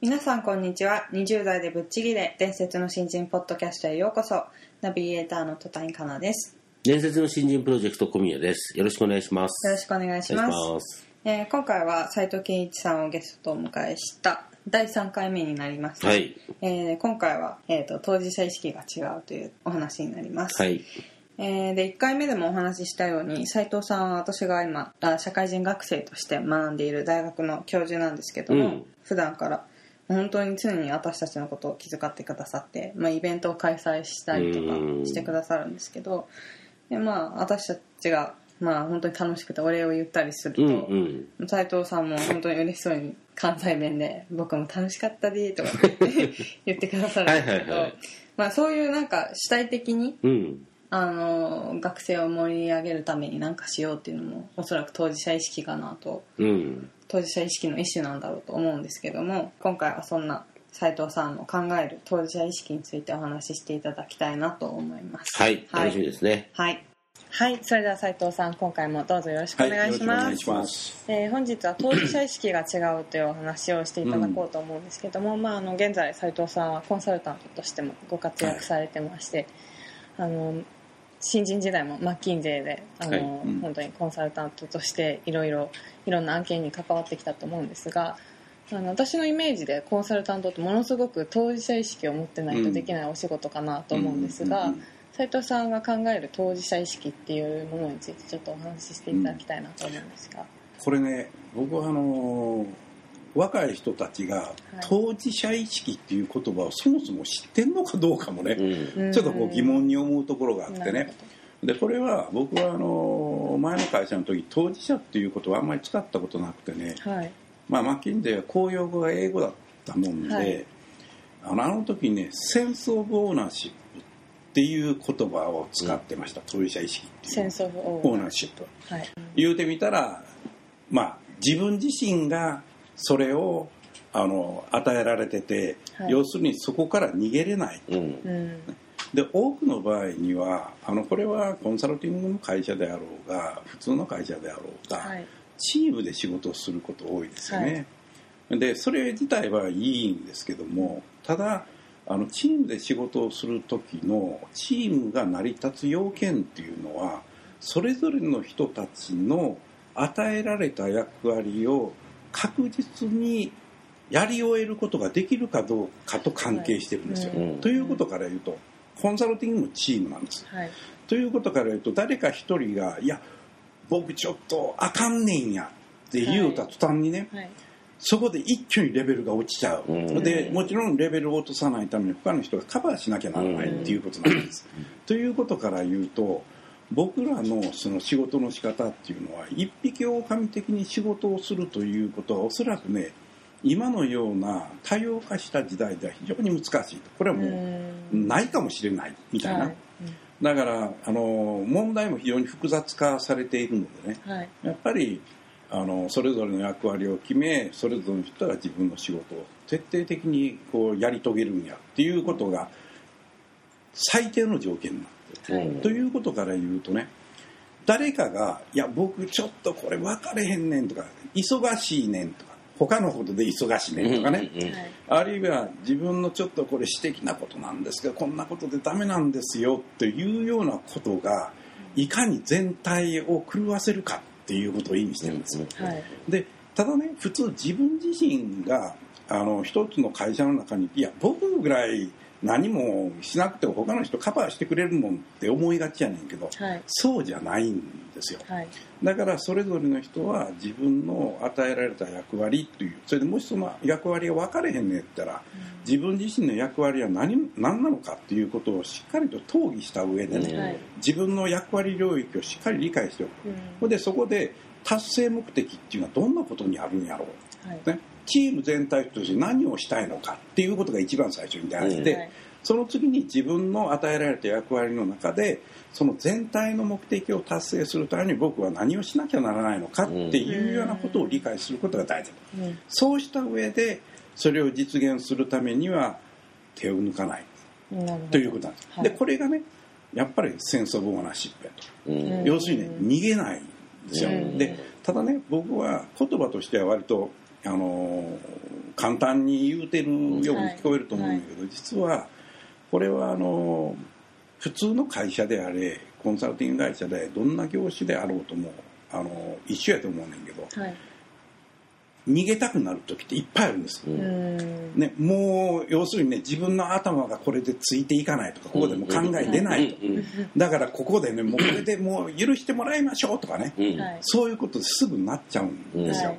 皆さんこんにちは20代でぶっちぎれ伝説の新人ポッドキャストへようこそナビゲーターの戸谷香奈です伝説の新人プロジェクト小宮です。よろしくお願いします。よろしくお願いしますえー今回は斉藤健一さんをゲストとお迎えした第3回目になります、はい。えー今回は、えーと当事者意識が違うというお話になります、はい。えーで1回目でもお話ししたように斉藤さんは私が今あ社会人学生として学んでいる大学の教授なんですけども、うん普段から本当に常に私たちのことを気遣ってくださって、まあ、イベントを開催したりとかうんしてくださるんですけどで、まあ、私たちが、まあ、本当に楽しくてお礼を言ったりすると、うんうん。斉藤さんも本当に嬉しそうに関西弁で「僕も楽しかったで」とか言ってくださるんですけどはいまあそういうなんか主体的にうん。あの学生を盛り上げるために何かしようっていうのもおそらく当事者意識かなとうん。当事者意識の一種なんだろうと思うんですけども今回はそんな斉藤さんの考える当事者意識についてお話ししていただきたいなと思いますはい。楽しみですね。はい、はい、それでは斉藤さん今回もどうぞよろしくお願いします、は。えー本日は当事者意識が違うというお話をしていただこうと思うんですけども、まあ、あの現在斉藤さんはコンサルタントとしてもご活躍されてまして、あの新人時代もマッキンゼーであの、はい。うん。本当にコンサルタントとしていろいろいろんな案件に関わってきたと思うんですがあの私のイメージでコンサルタントってものすごく当事者意識を持ってないとできないお仕事かなと思うんですが、斉藤さんが考える当事者意識っていうものについてちょっとお話ししていただきたいなと思うんですが。これね、僕はあのー若い人たちが当事者意識っていう言葉をそもそも知ってんのかどうかもね、うん。ちょっとこう疑問に思うところがあってね。でこれは僕はあのー前の会社の時当事者っていうことはあんまり使ったことなくてね、はい。まあ、マッキンゼーは公用語が英語だったもんで、はい。あのあの時にねセンス・オブ・オーナーシップっていう言葉を使ってました、当事者意識っていう。センスオブオオーナーシップはい。言うてみたらまあ自分自身がそれをあの与えられてて、はい。要するにそこから逃げれないうん。うん。で多くの場合にはあのこれはコンサルティングの会社であろうが普通の会社であろうが、はい。チームで仕事をすること多いですよね、でそれ自体はいいんですけどもただあのチームで仕事をする時のチームが成り立つ要件っていうのはそれぞれの人たちの与えられた役割を確実にやり終えることができるかどうかと関係してるんですよ。はい。うんということから言うとコンサルティングもチームなんです。はい。ということから言うと誰か一人が「いや僕ちょっとあかんねんや」って言うた途端にね、はい。そこで一挙にレベルが落ちちゃう、うん。でもちろんレベルを落とさないために他の人がカバーしなきゃならないっていうことなんです、ということから言うと僕らのその仕事の仕方っていうのは一匹狼的に仕事をするということはおそらくね今のような多様化した時代では非常に難しいと。これはもうないかもしれないみたいな、はい。だからあの問題も非常に複雑化されているのでね。はい。やっぱりあのそれぞれの役割を決めそれぞれの人が自分の仕事を徹底的にこうやり遂げるんやっていうことが最低の条件になんということから言うとね誰かが「いや僕ちょっとこれ分かれへんねん」とか「忙しいねん」とか他のことで忙しいねんとかね、あるいは自分のちょっとこれ私的なことなんですけどこんなことでダメなんですよっていうようなことがいかに全体を狂わせるかっていうことを意味してるんですよ。はい。でただね普通自分自身があの一つの会社の中にいや僕ぐらい何もしなくても他の人カバーしてくれるもんって思いがちやねんけどはい。そうじゃないんですよ。はい。だからそれぞれの人は自分の与えられた役割というそれでもしその役割が分かれへんねやったら自分自身の役割は何何なのかっていうことをしっかりと討議した上でね、自分の役割領域をしっかり理解しておく、ほんでそこで達成目的っていうのはどんなことにあるんやろう。はい。ね、チーム全体として何をしたいのかっていうことが一番最初に大事で、はい。その次に自分の与えられた役割の中でその全体の目的を達成するために僕は何をしなきゃならないのかっていうようなことを理解することが大事だ、うん。そうした上でそれを実現するためには手を抜かないということなんです、はい。でこれがねやっぱりセンス・オブ・オーナーシップやと。うん。要するにね逃げないんですよ、うん。でただね僕は言葉としては割とあのー簡単に言うてるように聞こえると思うんだけど、実はこれはあのー普通の会社であれコンサルティング会社でどんな業種であろうともあのー一緒やと思うねんけどはい。逃げたくなる時っていっぱいあるんです、ね、もう要するにね自分の頭がこれでついていかないとかここでもう考え出ないと、うん。だからここでねもうこれでもう許してもらいましょうとかね、そういうことですぐなっちゃうんですよ。はい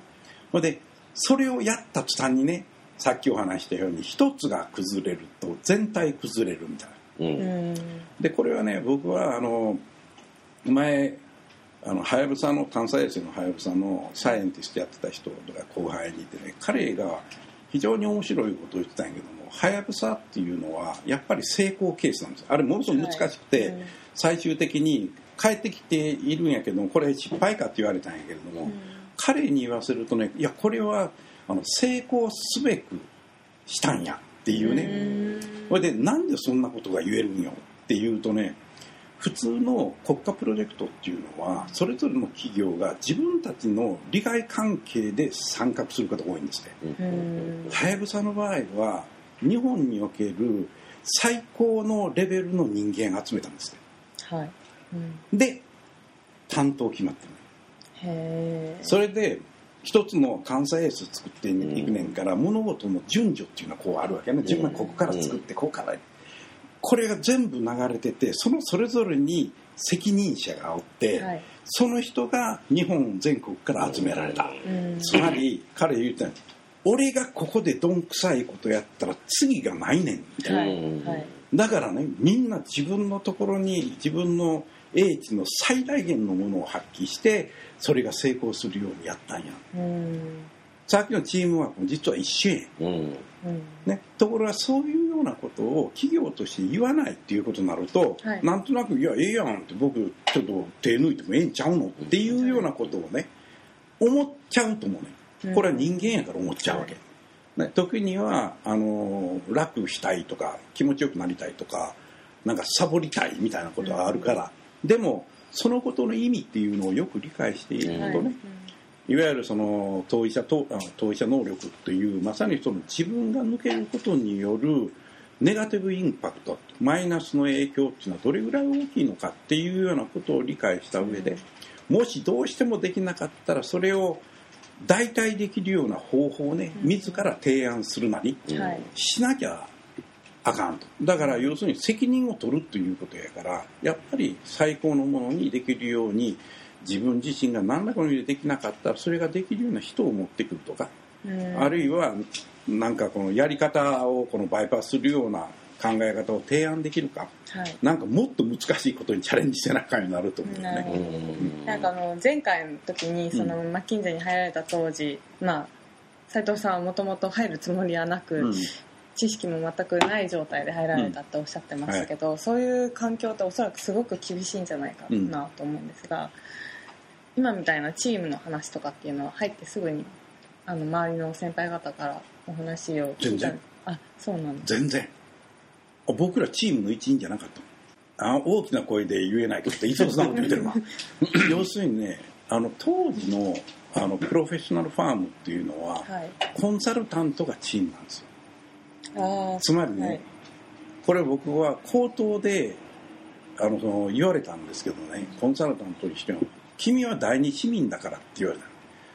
でそれをやった途端にねさっきお話したように一つが崩れると全体崩れるみたいな。うん。うんでこれはね僕はあの前あのはやぶさの探査衛星のはやぶさのサイエンティストやってた人が後輩にいてね彼が非常に面白いことを言ってたんやけどもはやぶさっていうのはやっぱり成功ケースなんです。あれものすごく難しくて、はい。うん最終的に帰ってきているんやけどもこれ失敗かって言われたんやけれども、彼に言わせるとねいやこれはあの成功すべくしたんやっていうね、それでなんでそんなことが言えるんよっていうとね普通の国家プロジェクトっていうのはそれぞれの企業が自分たちの利害関係で参画する方が多いんですね。うん。はやぶさの場合は日本における最高のレベルの人間を集めたんですね。はい。うん。で担当決まってるそれで一つの関西エース作っていくねんから、物事の順序っていうのはこうあるわけね。順番ここから作ってここから。これが全部流れててそのそれぞれに責任者がおって、はい。その人が日本全国から集められた、うん。つまり彼言うに俺がここでどんくさいことやったら次がないねん。みたいな。はい。うんはい。だからねみんな自分のところに自分の英知の最大限のものを発揮してそれが成功するようにやったんや。うんさっきのチームワークも実は一緒やうん。ね、ところがそういうようなことを企業として言わないっていうことになると、はい。なんとなく「いやええやん」って僕ちょっと手抜いてもええんちゃうのっていうようなことをね思っちゃうと思うねこれは人間やから思っちゃうわけ、ね、時にはあの楽したいとか気持ちよくなりたいとかなんかサボりたいみたいなことがあるから、でもそのことの意味っていうのをよく理解しているうんとね、い。わゆるその当事者とあ当事者能力というまさにその自分が抜けることによるネガティブインパクトマイナスの影響っていうのはどれぐらい大きいのかっていうようなことを理解した上で、もしどうしてもできなかったらそれを代替できるような方法をね自ら提案するなりはい。しなきゃあかんと。だから要するに責任を取るということやからやっぱり最高のものにできるように自分自身が何らかの意味でできなかったらそれができるような人を持ってくるとか、うん。あるいはなんかこのやり方をこのバイパスするような考え方を提案できるかはい。なんかもっと難しいことにチャレンジしてなあかんようになると思うよね。なん。なんかあの前回の時にそのマッキンゼに入られた当時、まあ斉藤さんはもともと入るつもりはなく、うん知識も全くない状態で入られたっておっしゃってましたけど、そういう環境っておそらくすごく厳しいんじゃないかなと思うんですが、今みたいなチームの話とかっていうのは入ってすぐにあの周りの先輩方からお話を聞いた全然。あそうなんだ。全然。あ僕らチームの一員じゃなかった。あ大きな声で言えないけどいつもそんなこと言ってるな 要するにねあの当時のあのプロフェッショナルファームっていうのははい。コンサルタントがチームなんですよつまりね、はい。これ僕は口頭であのその言われたんですけどねコンサルタントにしても「君は第二市民だから」って言われた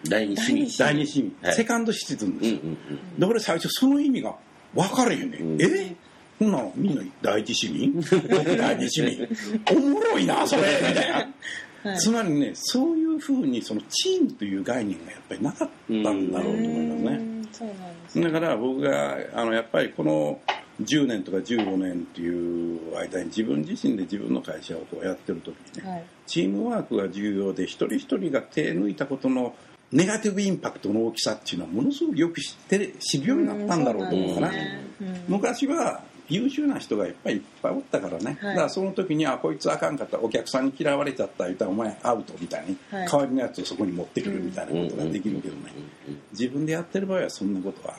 第二市民。第二市民、はい。セカンドシティズンですよ、うんうんで俺最初その意味が分かれへんね、うん。ん、え？ほんならみんな第一市民？僕第二市民。おもろいなそれ。みたいな。はい。つまりねそういうふうにそのチームという概念がやっぱりなかったんだろうと思いますね。うんそうなんですね。だから僕があのやっぱりこの10年とか15年っていう間に自分自身で自分の会社をこうやってる時にね、はい。チームワークが重要で一人一人が手抜いたことのネガティブインパクトの大きさっていうのはものすごくよく知って知るようになったんだろうと思うかな。ね。うん。昔は優秀な人がいっぱいいっぱいおったからね、はい。だからその時にあこいつあかんかった。お客さんに嫌われちゃった言ったらお前アウトみたいに、はい。代わりのやつをそこに持ってくるみたいなことができるけどね、自分でやってる場合はそんなことは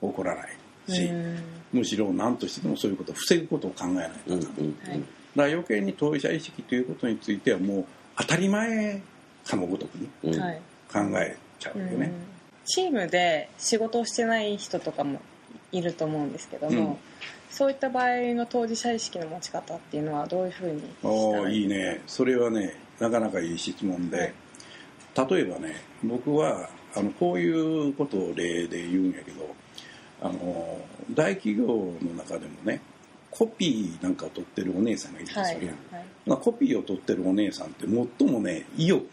起こらないし、うん。むしろ何としてでもそういうことを防ぐことを考えないと、うん。だかうん。はい。ら余計に当事者意識ということについてはもう当たり前かのごとくに考えちゃうよね、うん。チームで仕事をしてない人とかもいると思うんですけども、うん。そういった場合の当事者意識の持ち方っていうのはどういうふうにしたおいいね。それはねなかなかいい質問で、例えばね僕はあのこういうことを例で言うんやけどあの大企業の中でもねコピーなんかを取ってるお姉さんがいるんですよ、はいねまあコピーを取ってるお姉さんって最もね意欲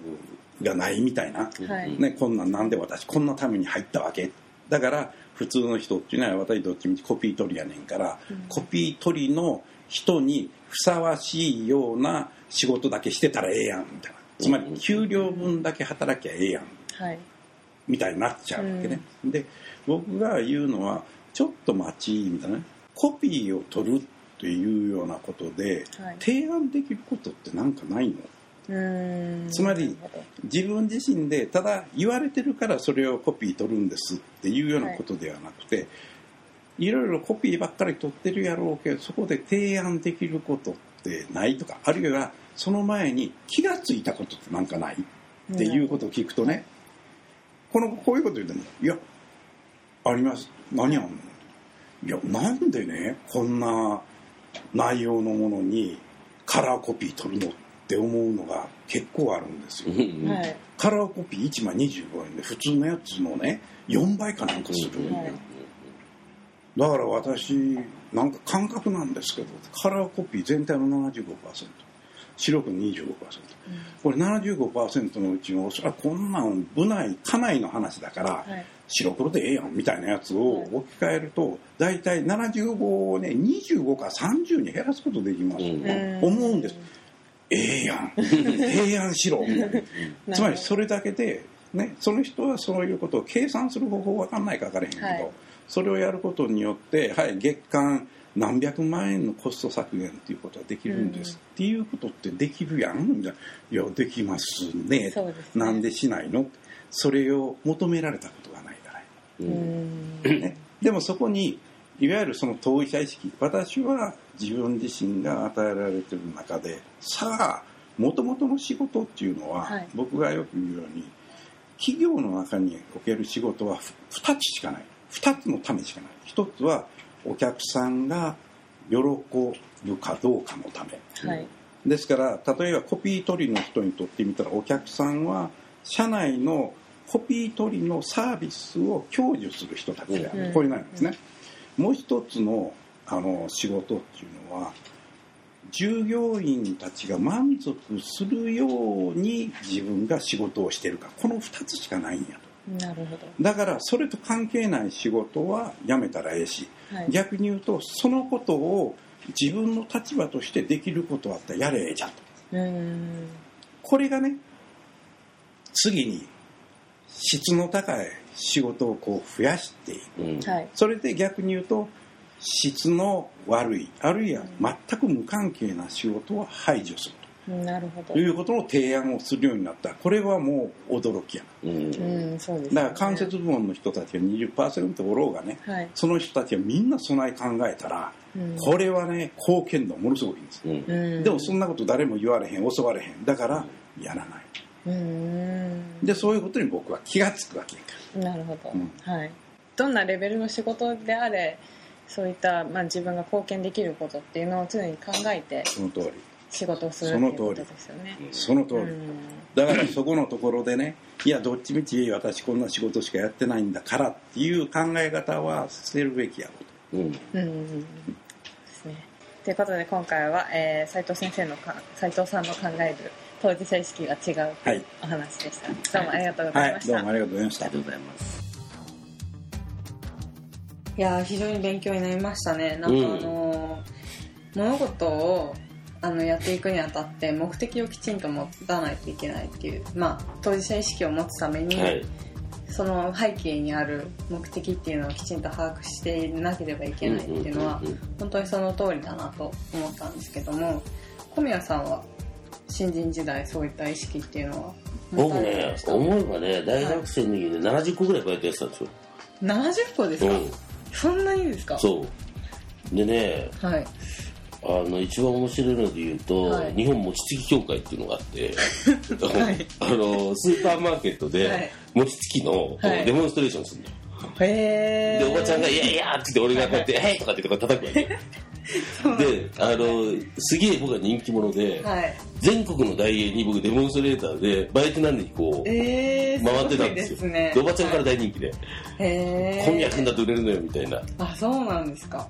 がないみたいな、はい。ね、こんなんなんで私こんなために入ったわけだから普通の人っていうのは私どっちみちコピー取りやねんから、うん。コピー取りの人にふさわしいような仕事だけしてたらええやんみたいな。つまり給料分だけ働きゃええやんはい。みたいになっちゃうわけね、で僕が言うのはちょっと待ちみたいなね。コピーを取るっていうようなことではい。提案できることってなんかないの？つまり自分自身でただ言われてるからそれをコピー取るんですっていうようなことではなくて、い、ろいろコピーばっかり取ってるやろうけどそこで提案できることってないとかあるいはその前に気がついたことってなんかない？っていうことを聞くとね、このこういうこと言っても「いやあります。何あんの?」いやなんでねこんな内容のものにカラーコピー取るのって思うのが結構あるんですよ。カラーコピー1枚25円で普通のやつのね4倍かなんかする。んよ、はい。だから私なんか感覚なんですけどカラーコピー全体の75%白く25%これ75%のうちのおそらくこんなん部内家内の話だから、はい。白黒でええやんみたいなやつを置き換えると大体75をね25から30に減らすことできますよ、うん。思うんですええやん。提案しろ。つまりそれだけで、ね、その人はそういうことを計算する方法わかんないか分からへんけど、はい。それをやることによって、はい、月間何百万円のコスト削減っていうことができるんです、っていうことってできるやん。みたいないやできますね。すね。なんでしないの？それを求められたことがないから、うん。ね、でもそこにいわゆるその当事者意識。私は自分自身が与えられてる中でさあもともとの仕事っていうのは、はい。僕がよく言うように企業の中における仕事は2つしかない。2つのためしかない。1つはお客さんが喜ぶかどうかのため。はい。ですから例えばコピー取りの人にとってみたらお客さんは社内のコピー取りのサービスを享受する人たちである、うん。これなんですね、もう一つのあの仕事っていうのは従業員たちが満足するように自分が仕事をしてるか。この2つしかないんやと。なるほど。だからそれと関係ない仕事はやめたらええしはい。逆に言うとそのことを自分の立場としてできることあったらやれええじゃんと。うーん。これがね次に質の高い仕事をこう増やしていく。うん。はい。それで逆に言うと質の悪いあるいは全く無関係な仕事を排除するなるほど。ということの提案をするようになった。これはもう驚きやうん。うんそうですね。だから間接部門の人たちが20%おろうがねはい。その人たちがみんな備え考えたらうん。これはね貢献度ものすごくいいんですでもそんなこと誰も言われへん教われへん。だからやらないでそういうことに僕は気がつくわけやかなるほど、うん。はい。どんなレベルの仕事であれそういった、まあ、自分が貢献できることっていうのを常に考えてらその通り。仕事をするっていうことですよね。その通り、うん。だからそこのところでねいやどっちみち私こんな仕事しかやってないんだからっていう考え方は捨てるべきやろうと。うん。うんうんうん。ですね。ということで今回は、えー、斉藤先生のか斉藤さんの考える当事者意識が違うはいお話でした、どうもありがとうございました、どうもありがとうございましたありがとうございます。いやー非常に勉強になりましたね。なんかあうん。のー物事をあのやっていくにあたって目的をきちんと持たないといけないっていうまあ当事者意識を持つために、はい。その背景にある目的っていうのをきちんと把握していなければいけないっていうのはうんうんうん。本当にその通りだなと思ったんですけども小宮さんは新人時代そういった意識っていうのは。持僕ね思えばね、大学生の時にね、70個ぐらいバイトやってたんですよ。70個ですか、うん。そんなにですか？そう。でね、はい。あの、一番面白いので言うと、はい。日本餅つき協会っていうのがあって、はい。あの、スーパーマーケットはい。で、餅つきのはい。デモンストレーションするんだよ。へえで、おばちゃんが、いやいやって言って、俺がこうやって、へいとかってとか叩くわけ。で、あの、すげえ僕は人気者で、はい。全国の大英に僕デモンストレーターで、バイトなんでこう、えー、回ってたんですよ。すごいね。でおばちゃんから大人気で、へえこんにゃくんだと売れるのよみたいな。あそうなんですか。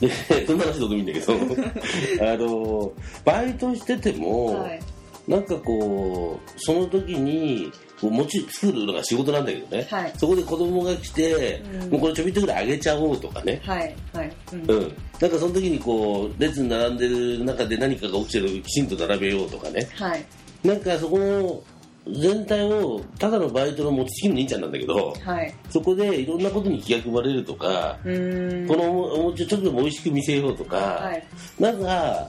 で、そんな話どうでもいいんだけど、あの、バイトしてても、はい。なんかこう、その時に、こう餅作るのが仕事なんだけどね、はい。そこで子供が来て、うん。もうこれちょびっとぐらいあげちゃおうとかね、はいはい。うん。うん、なんかその時にこう列に並んでる中で何かが起きてるきちんと並べようとかね。はい。なんかそこの全体をただのバイトの餅つきの兄ちゃんなんだけどはい。そこでいろんなことに気が配れるとか、うーん。このお餅をちょっとでも美味しく見せようとか、はい。なんか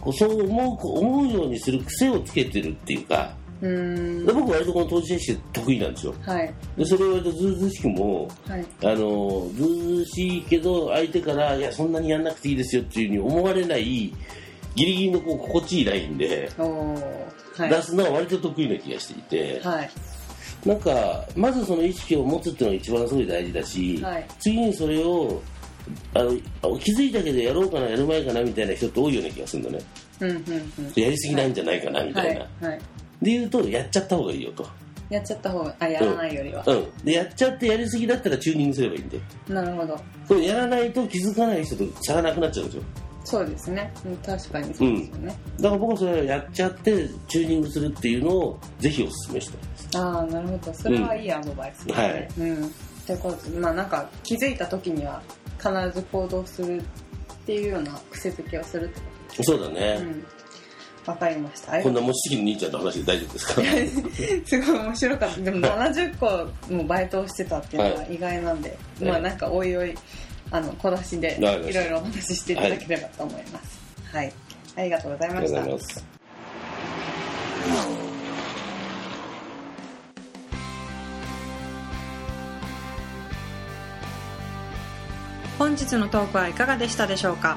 こうそう思う思うようにする癖をつけてるっていうかで僕割とこの当事者意識得意なんですよ。はい。でそれを割とずうずうしくもはい。あのずうずうしいけど相手からいやそんなにやんなくていいですよっていうふうに思われないギリギリのこう心地いいラインではい。出すのは割と得意な気がしていて、はい。なんかまずその意識を持つっていうのが一番すごい大事だし、はい。次にそれをあの気づいたけどやろうかなやる前かなみたいな人って多いような気がするんだね。うんうんうん。やりすぎなんじゃないかなみたいな、はいはいで言うとやっちゃった方がいいよと、やっちゃった方があやらないよりは、うん、でやっちゃってやりすぎだったらチューニングすればいいんでなるほど。これやらないと気づかない人と差がなくなっちゃうんですよそうですね。うん確かにそうですよね、だから僕はそれをやっちゃってチューニングするっていうのをぜひお勧めしたいです。ああなるほど。それはいいアドバイスですね、うん。とい。うことでまあなんか気づいた時には必ず行動するっていうような癖づけをするってこそうだね、とうんわかりました。ありこんなもちつきの兄ちゃんの話で大丈夫ですか？すごい面白かった。でも70個もバイトをしてたっていうのは意外なんで、い。まあなんかおいおいあの小出しでいろいろお話ししていただければと思います。はい、ありがとうございありがましたとうございます。本日のトークはいかがでしたでしょうか？